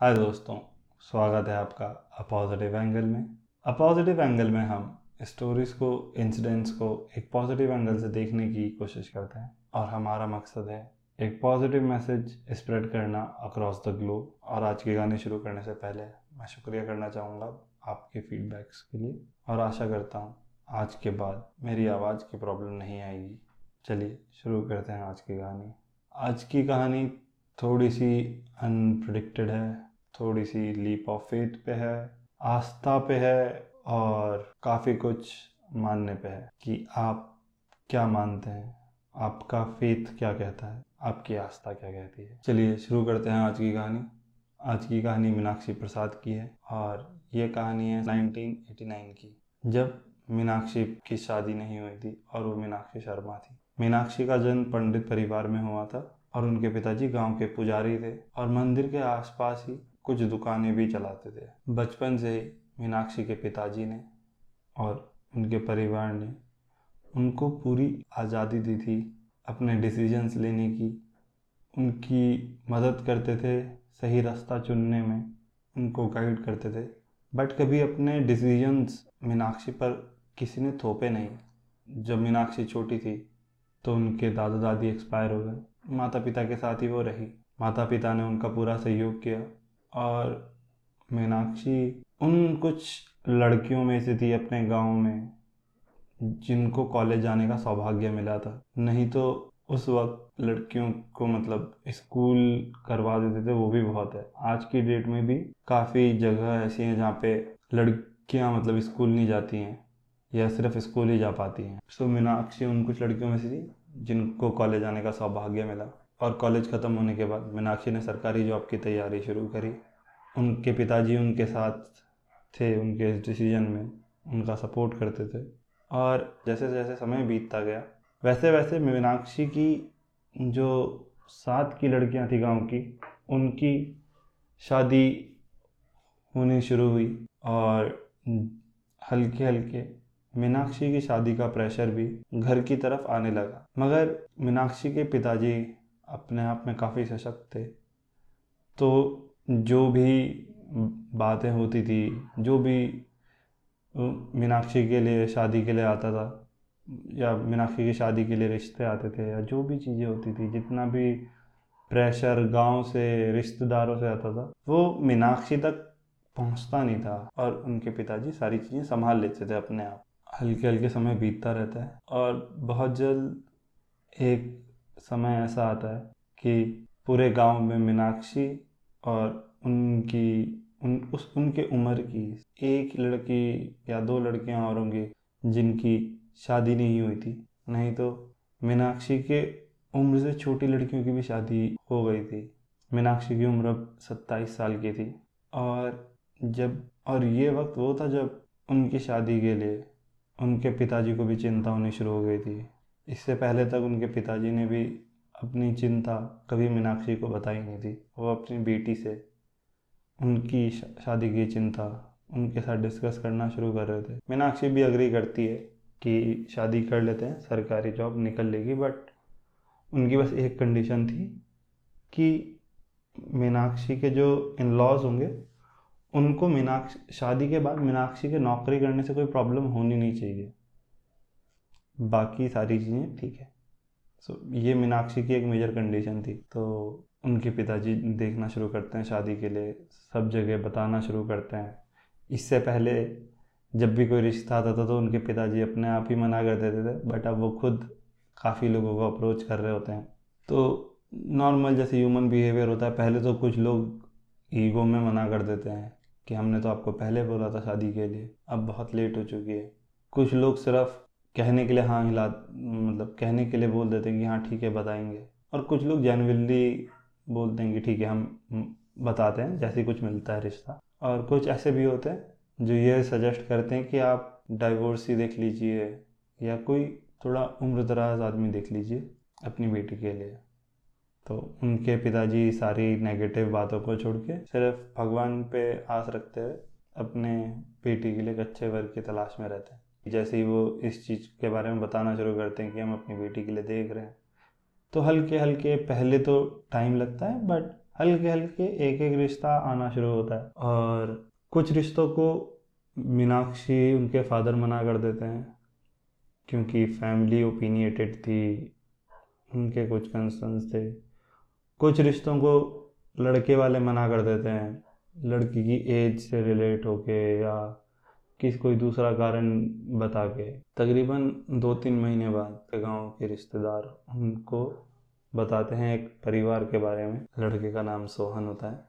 हाय दोस्तों, स्वागत है आपका अ पॉजिटिव एंगल में। अ पॉजिटिव एंगल में हम स्टोरीज को इंसिडेंट्स को एक पॉजिटिव एंगल से देखने की कोशिश करते हैं और हमारा मकसद है एक पॉजिटिव मैसेज स्प्रेड करना अक्रॉस द ग्लोब और आज के गाने शुरू करने से पहले मैं शुक्रिया करना चाहूँगा आपके फीडबैक्स के लिए। और आशा करता हूँ आज के बाद मेरी आवाज़ की प्रॉब्लम नहीं आएगी। चलिए, शुरू करते हैं आज की कहानी आज की कहानी थोड़ी सी अनप्रडिक्टेड है। थोड़ी सी लीप ऑफ़ फेथ पे है, आस्था पे है और काफ़ी कुछ मानने पे है कि आप क्या मानते हैं? आपका फेथ क्या कहता है? आपकी आस्था क्या कहती है? चलिए शुरू करते हैं आज की कहानी। आज की कहानी मीनाक्षी प्रसाद की है और ये कहानी है 1989 की। जब मीनाक्षी की शादी नहीं हुई थी और वो मीनाक्षी शर्मा थी। मीनाक्षी का जन्म पंडित परिवार में हुआ था और उनके पिताजी गाँव के पुजारी थे और मंदिर के आसपास ही कुछ दुकानें भी चलाते थे। बचपन से ही मीनाक्षी के पिताजी ने और उनके परिवार ने उनको पूरी आज़ादी दी थी अपने डिसीजंस लेने की। उनकी मदद करते थे, सही रास्ता चुनने में उनको गाइड करते थे। बट कभी अपने डिसीजंस मीनाक्षी पर किसी ने थोपे नहीं। जब मीनाक्षी छोटी थी तो उनके दादा दादी एक्सपायर हो गए। माता पिता के साथ ही वो रही। माता पिता ने उनका पूरा सहयोग किया। और मीनाक्षी उन कुछ लड़कियों में से थी अपने गाँव में, जिनको कॉलेज जाने का सौभाग्य मिला था। नहीं तो उस वक्त लड़कियों को मतलब स्कूल करवा देते थे, वो भी बहुत है। आज की डेट में भी काफ़ी जगह ऐसी हैं जहाँ पे लड़कियाँ मतलब स्कूल नहीं जाती हैं, या सिर्फ़ स्कूल ही जा पाती हैं। सो मीनाक्षी उन कुछ लड़कियों में से थी, जिनको कॉलेज जाने का सौभाग्य मिला। और कॉलेज ख़त्म होने के बाद मीनाक्षी ने सरकारी जॉब की तैयारी शुरू करी। उनके पिताजी उनके साथ थे, उनके इस डिसीज़न में उनका सपोर्ट करते थे। और जैसे जैसे समय बीतता गया वैसे वैसे मीनाक्षी की जो सात की लड़कियाँ थी गाँव की, उनकी शादी होनी शुरू हुई और हल्के हल्के मीनाक्षी की शादी का प्रेशर भी घर की तरफ़ आने लगा। मगर मीनाक्षी के पिताजी अपने आप में काफ़ी सशक्त थे। तो जो भी बातें होती थी, जो भी मीनाक्षी के लिए शादी के लिए आता था, या मीनाक्षी की शादी के लिए रिश्ते आते थे, या जो भी चीज़ें होती थी, जितना भी प्रेशर गाँव से, रिश्तेदारों से आता था, वो मीनाक्षी तक पहुँचता नहीं था और उनके पिताजी सारी चीज़ें संभाल लेते थे अपने आप। हल्के हल्के समय बीतता रहता है और बहुत जल्द एक समय ऐसा आता है कि पूरे गाँव में मीनाक्षी और उनकी, उन, उस, उनके उम्र की एक लड़की या दो लड़कियाँ और होंगी जिनकी शादी नहीं हुई थी। नहीं तो मीनाक्षी के उम्र से छोटी लड़कियों की भी शादी हो गई थी। मीनाक्षी की उम्र अब सत्ताईस साल की थी। और जब, और ये वक्त वो था जब उनकी शादी के लिए उनके पिताजी को भी चिंता होनी शुरू हो गई थी। इससे पहले तक उनके पिताजी ने भी अपनी चिंता कभी मीनाक्षी को बताई नहीं थी। वो अपनी बेटी से उनकी शादी की चिंता उनके साथ डिस्कस करना शुरू कर रहे थे। मीनाक्षी भी अग्री करती है कि शादी कर लेते हैं, सरकारी जॉब निकल लेगी बट उनकी बस एक कंडीशन थी कि मीनाक्षी के जो इन लॉज होंगे, उनको मीनाक्षी, शादी के बाद मीनाक्षी के नौकरी करने से कोई प्रॉब्लम होनी नहीं चाहिए। बाकी सारी चीज़ें ठीक है। सो so, ये मीनाक्षी की एक मेजर कंडीशन थी। तो उनके पिताजी देखना शुरू करते हैं शादी के लिए सब जगह बताना शुरू करते हैं। इससे पहले जब भी कोई रिश्ता आता था था तो उनके पिताजी अपने आप ही मना कर देते थे बट अब वो खुद काफ़ी लोगों को अप्रोच कर रहे होते हैं। तो नॉर्मल जैसे ह्यूमन बिहेवियर होता है पहले तो कुछ लोग ईगो में मना कर देते हैं कि हमने तो आपको पहले बोला था शादी के लिए अब बहुत लेट हो चुकी है। कुछ लोग सिर्फ़ कहने के लिए हाँ हिला मतलब कहने के लिए बोल देते हैं कि हाँ ठीक है, बताएँगे। और कुछ लोग जेनविनली बोलते हैं कि, ठीक है, हम बताते हैं, जैसे कुछ मिलता है रिश्ता। और कुछ ऐसे भी होते हैं जो ये सजेस्ट करते हैं कि आप डाइवोर्स ही देख लीजिए, या कोई थोड़ा उम्र दराज आदमी देख लीजिए अपनी बेटी के लिए। तो उनके पिताजी सारी नेगेटिव बातों को छोड़ के सिर्फ़ भगवान पे आस रखते हुए अपने बेटी के लिए एक अच्छे वर्ग की तलाश में रहते हैं। जैसे ही वो इस चीज़ के बारे में बताना शुरू करते हैं कि हम अपनी बेटी के लिए देख रहे हैं। तो हल्के हल्के पहले तो टाइम लगता है, बट हल्के हल्के एक एक रिश्ता आना शुरू होता है। और कुछ रिश्तों को मीनाक्षी उनके फादर मना कर देते हैं, क्योंकि फैमिली ओपिनिएटेड थी, उनके कुछ कंसर्न्स थे। कुछ रिश्तों को लड़के वाले मना कर देते हैं, लड़की की एज से रिलेट होके या किस कोई दूसरा कारण बता के। तकरीबन दो तीन महीने बाद गाँव के रिश्तेदार उनको बताते हैं एक परिवार के बारे में। लड़के का नाम सोहन होता है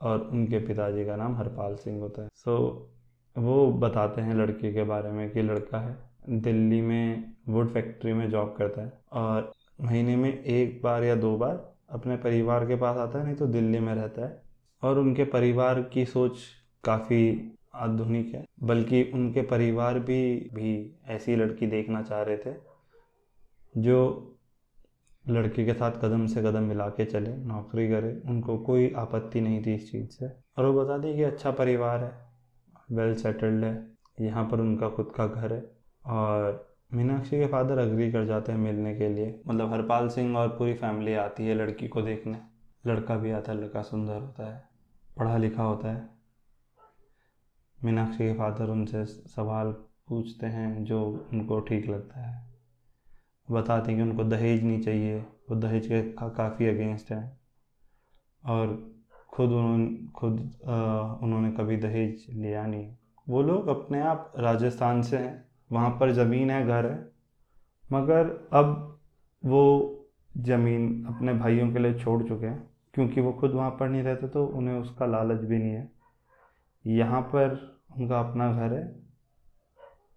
और उनके पिताजी का नाम हरपाल सिंह होता है। सो so, वो बताते हैं लड़के के बारे में कि लड़का है दिल्ली में वुड फैक्ट्री में जॉब करता है और महीने में एक बार या दो बार अपने परिवार के पास आता है नहीं तो दिल्ली में रहता है। और उनके परिवार की सोच काफ़ी आधुनिक है। बल्कि उनके परिवार भी भी ऐसी लड़की देखना चाह रहे थे, जो लड़के के साथ कदम से कदम मिला के चले, नौकरी करे। उनको कोई आपत्ति नहीं थी इस चीज़ से। और वो बता दी कि अच्छा परिवार है वेल सेटल्ड है, यहाँ पर उनका खुद का घर है। और मीनाक्षी के फादर अग्री कर जाते हैं मिलने के लिए। मतलब हरपाल सिंह और पूरी फैमिली आती है लड़की को देखने। लड़का भी आता है, लड़का सुंदर होता है, पढ़ा लिखा होता है। मीनाक्षी के फादर उनसे सवाल पूछते हैं जो उनको ठीक लगता है। बताते हैं कि उनको दहेज नहीं चाहिए वो दहेज के का काफ़ी अगेंस्ट हैं। और खुद उन्होंने खुद आ, उन्होंने कभी दहेज लिया नहीं। वो लोग अपने आप राजस्थान से हैं वहाँ पर ज़मीन है घर है। मगर अब वो ज़मीन अपने भाइयों के लिए छोड़ चुके हैं क्योंकि वो खुद वहाँ पर नहीं रहते तो उन्हें उसका लालच भी नहीं है। यहाँ पर उनका अपना घर है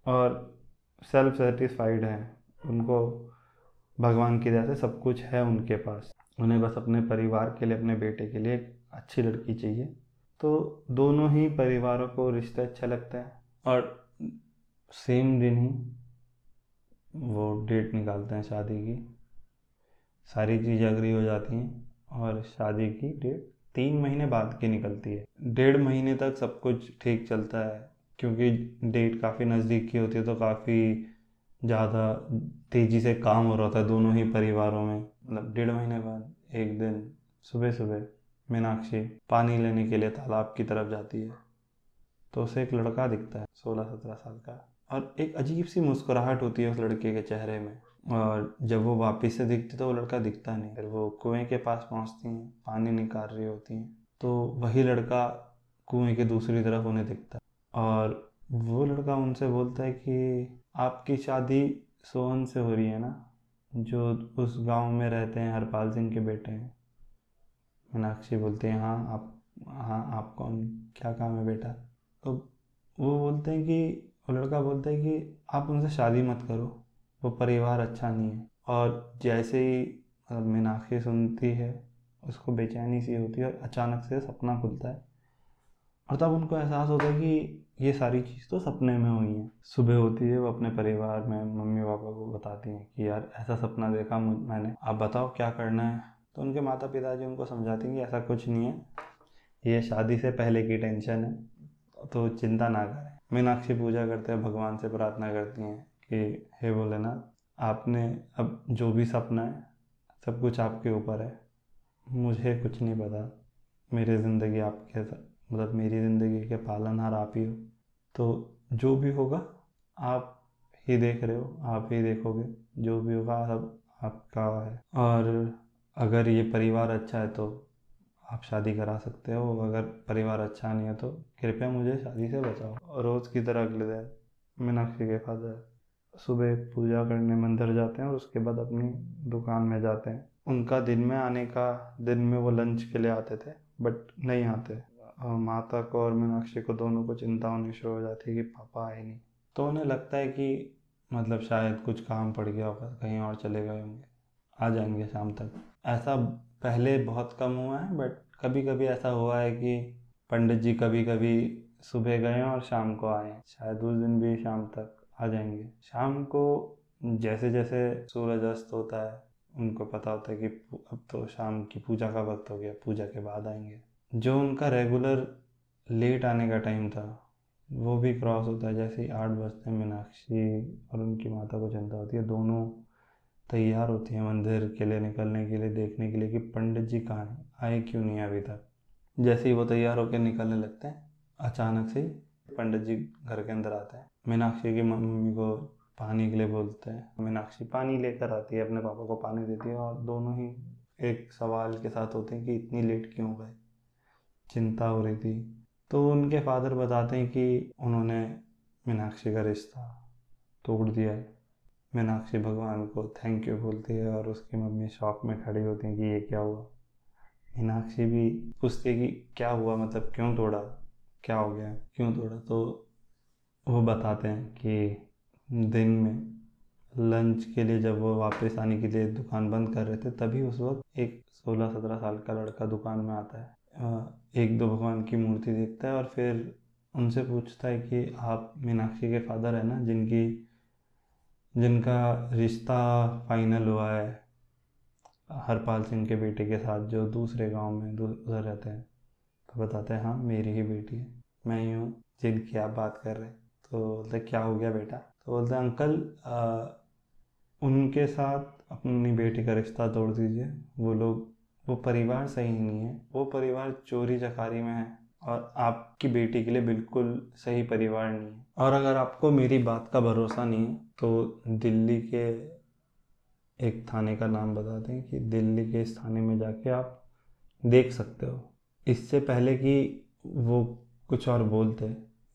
और सेल्फ सेटिस्फाइड है। उनको भगवान की दया से सब कुछ है उनके पास। उन्हें बस अपने परिवार के लिए, अपने बेटे के लिए एक अच्छी लड़की चाहिए। तो दोनों ही परिवारों को रिश्ते अच्छा लगते हैं और सेम दिन ही वो डेट निकालते हैं शादी की। सारी चीज़ें अग्री हो जाती हैं और शादी की डेट तीन महीने बाद की निकलती है। डेढ़ महीने तक सब कुछ ठीक चलता है, क्योंकि डेट काफ़ी नज़दीक की होती है तो काफ़ी ज़्यादा तेज़ी से काम हो रहा था दोनों ही परिवारों में। मतलब डेढ़ महीने बाद, एक दिन सुबह सुबह मीनाक्षी पानी लेने के लिए तालाब की तरफ़ जाती है तो उसे एक लड़का दिखता है, सोलह सत्रह साल का। और एक अजीब सी मुस्कुराहट होती है उस लड़के के चेहरे में। और जब वो वापस से दिखती तो वो लड़का दिखता नहीं। फिर वो कुएँ के पास पहुँचती हैं पानी निकाल रही होती हैं तो वही लड़का कुएँ के दूसरी तरफ़ उन्हें दिखता। है और वो लड़का उनसे बोलता है कि आपकी शादी सोहन से हो रही है ना? जो उस गाँव में रहते हैं हरपाल सिंह के बेटे हैं। मीनाक्षी बोलते हैं हाँ आप हाँ आप कौन? क्या काम है बेटा? तो वो बोलते हैं कि वो लड़का बोलता है कि आप उनसे शादी मत करो। वो परिवार अच्छा नहीं है। और जैसे ही मतलब मीनाक्षी सुनती है, उसको बेचैनी सी होती है और अचानक से सपना खुलता है। और तब उनको एहसास होता है कि ये सारी चीज़ तो सपने में हुई है। सुबह होती है, वो अपने परिवार में मम्मी पापा को बताती हैं कि, यार, ऐसा सपना देखा मैंने। आप बताओ, क्या करना है? तो उनके माता पिता जी उनको समझाते हैं कि ऐसा कुछ नहीं है। ये शादी से पहले की टेंशन है तो चिंता ना करें। मीनाक्षी पूजा करते हैं, भगवान से प्रार्थना करती हैं। कि हे भोलेनाथ आपने अब जो भी सपना है, सब कुछ आपके ऊपर है। मुझे कुछ नहीं पता, मेरी ज़िंदगी आपके मतलब मेरी ज़िंदगी के पालनहार आप ही हो। तो जो भी होगा, आप ही देख रहे हो, आप ही देखोगे, जो भी होगा सब आपका है। और अगर ये परिवार अच्छा है तो आप शादी करा सकते हो, अगर परिवार अच्छा नहीं है तो कृपया मुझे शादी से बचाओ। रोज़ की तरह अगले दिन, मीनाक्षी के फादर सुबह पूजा करने मंदिर जाते हैं और उसके बाद अपनी दुकान में जाते हैं। उनका दिन में आने का दिन में वो लंच के लिए आते थे बट नहीं आते। माता को और मीनाक्षी को दोनों को चिंता होनी शुरू हो जाती है कि पापा आए नहीं। तो उन्हें लगता है कि मतलब शायद कुछ काम पड़ गया होगा, कहीं और चले गए होंगे। आ जाएँगे शाम तक। ऐसा पहले बहुत कम हुआ है बट कभी कभी ऐसा हुआ है कि पंडित जी कभी कभी सुबह गए और शाम को आए। शायद उस दिन भी शाम तक। आ जाएँगे। शाम को जैसे जैसे सूरज अस्त होता है, उनको पता होता है कि अब तो शाम की पूजा का वक्त हो गया, पूजा के बाद आएँगे। जो उनका रेगुलर लेट आने का टाइम था, वो भी क्रॉस होता है। जैसे ही आठ बजते हैं, मीनाक्षी और उनकी माता को चिंता होती है, दोनों तैयार होती हैं मंदिर के लिए निकलने के लिए, देखने के लिए कि पंडित जी कहाँ हैं, आए क्यों नहीं अभी तक। जैसे ही वो तैयार होकर निकलने लगते हैं, अचानक से पंडित जी घर के अंदर आते हैं। मीनाक्षी की मम्मी को पानी के लिए बोलते हैं। मीनाक्षी पानी लेकर आती है, अपने पापा को पानी देती है और दोनों ही एक सवाल के साथ होते हैं कि इतनी लेट क्यों गए? चिंता हो रही थी। तो उनके फादर बताते हैं कि उन्होंने मीनाक्षी का रिश्ता तोड़ दिया है। मीनाक्षी भगवान को थैंक यू बोलती है और उसकी मम्मी शॉक में खड़ी होती हैं कि ये क्या हुआ? मीनाक्षी भी पूछती है कि क्या हुआ? मतलब क्यों तोड़ा? क्या हो गया? क्यों तोड़ा तो वो बताते हैं कि दिन में लंच के लिए जब वो वापस आने के लिए दुकान बंद कर रहे थे, तभी उस वक्त एक सोलह सत्रह साल का लड़का दुकान में आता है। एक दो भगवान की मूर्ति देखता है और फिर उनसे पूछता है कि आप मीनाक्षी के फादर हैं ना, जिनकी, जिनका रिश्ता फाइनल हुआ है। हरपाल सिंह के बेटे के साथ, जो दूसरे गाँव में उधर रहते हैं। तो बताते हैं हाँ मेरी ही बेटी है मैं ही हूँ जिनकी आप बात कर रहे हैं। तो बोलते क्या हो गया बेटा? तो बोलते अंकल आ, उनके साथ अपनी बेटी का रिश्ता तोड़ दीजिए। वो लोग वो परिवार सही नहीं है वो परिवार चोरी चकारी में है और आपकी बेटी के लिए बिल्कुल सही परिवार नहीं है। और अगर आपको मेरी बात का भरोसा नहीं है तो दिल्ली के एक थाने का नाम बता दें कि दिल्ली के इस थाने में जाके आप देख सकते हो। इससे पहले कि वो कुछ और बोलते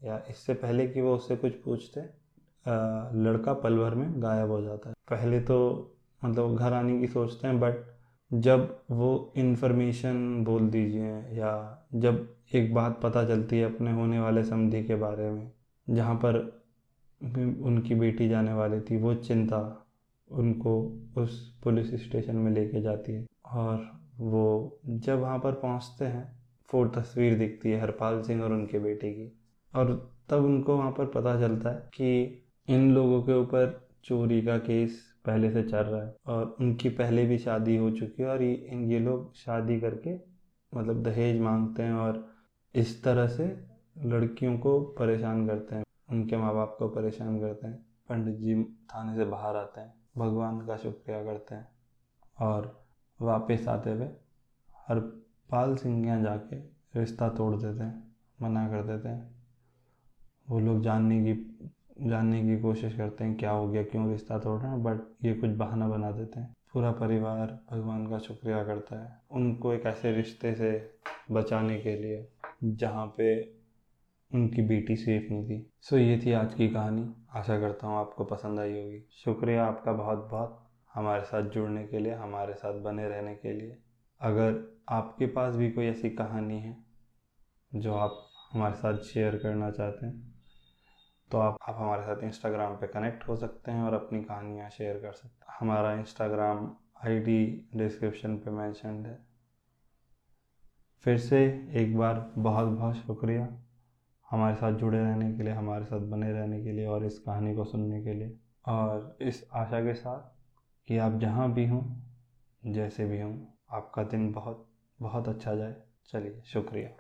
या इससे पहले कि वो उससे कुछ पूछते लड़का पल भर में गायब हो जाता है। पहले तो मतलब घर आने की सोचते हैं बट जब वो इन्फॉर्मेशन बोल दीजिए या जब एक बात पता चलती है अपने होने वाले समझी के बारे में, जहाँ पर उनकी बेटी जाने वाली थी, वो चिंता उनको उस पुलिस स्टेशन में लेके जाती है। और वो जब वहाँ पर पहुँचते हैं फोर तस्वीर दिखती है हरपाल सिंह और उनके बेटे की। और तब उनको वहाँ पर पता चलता है कि इन लोगों के ऊपर चोरी का केस पहले से चल रहा है और उनकी पहले भी शादी हो चुकी है और ये ये लोग शादी करके मतलब दहेज मांगते हैं और इस तरह से लड़कियों को परेशान करते हैं। उनके माँ बाप को परेशान करते हैं। पंडित जी थाने से बाहर आते हैं। भगवान का शुक्रिया करते हैं और वापस आते हुए हरपाल सिंह यहाँ जाके रिश्ता तोड़ देते हैं, मना कर देते हैं। वो लोग जानने की जानने की कोशिश करते हैं क्या हो गया, क्यों रिश्ता तोड़ रहे हैं बट ये कुछ बहाना बना देते हैं। पूरा परिवार भगवान का शुक्रिया करता है उनको एक ऐसे रिश्ते से बचाने के लिए, जहाँ पे उनकी बेटी सेफ़ नहीं थी। सो ये थी आज की कहानी। आशा करता हूँ आपको पसंद आई होगी। शुक्रिया आपका बहुत बहुत हमारे साथ जुड़ने के लिए, हमारे साथ बने रहने के लिए। अगर आपके पास भी कोई ऐसी कहानी है जो आप हमारे साथ शेयर करना चाहते हैं? तो आप आप हमारे साथ इंस्टाग्राम पे कनेक्ट हो सकते हैं और अपनी कहानियाँ शेयर कर सकते हैं। हमारा इंस्टाग्राम आईडी डिस्क्रिप्शन पे मैंशनड है। फिर से एक बार बहुत बहुत शुक्रिया हमारे साथ जुड़े रहने के लिए, हमारे साथ बने रहने के लिए और इस कहानी को सुनने के लिए। और इस आशा के साथ कि आप जहाँ भी हों, जैसे भी हों, आपका दिन बहुत बहुत अच्छा जाए। चलिए शुक्रिया।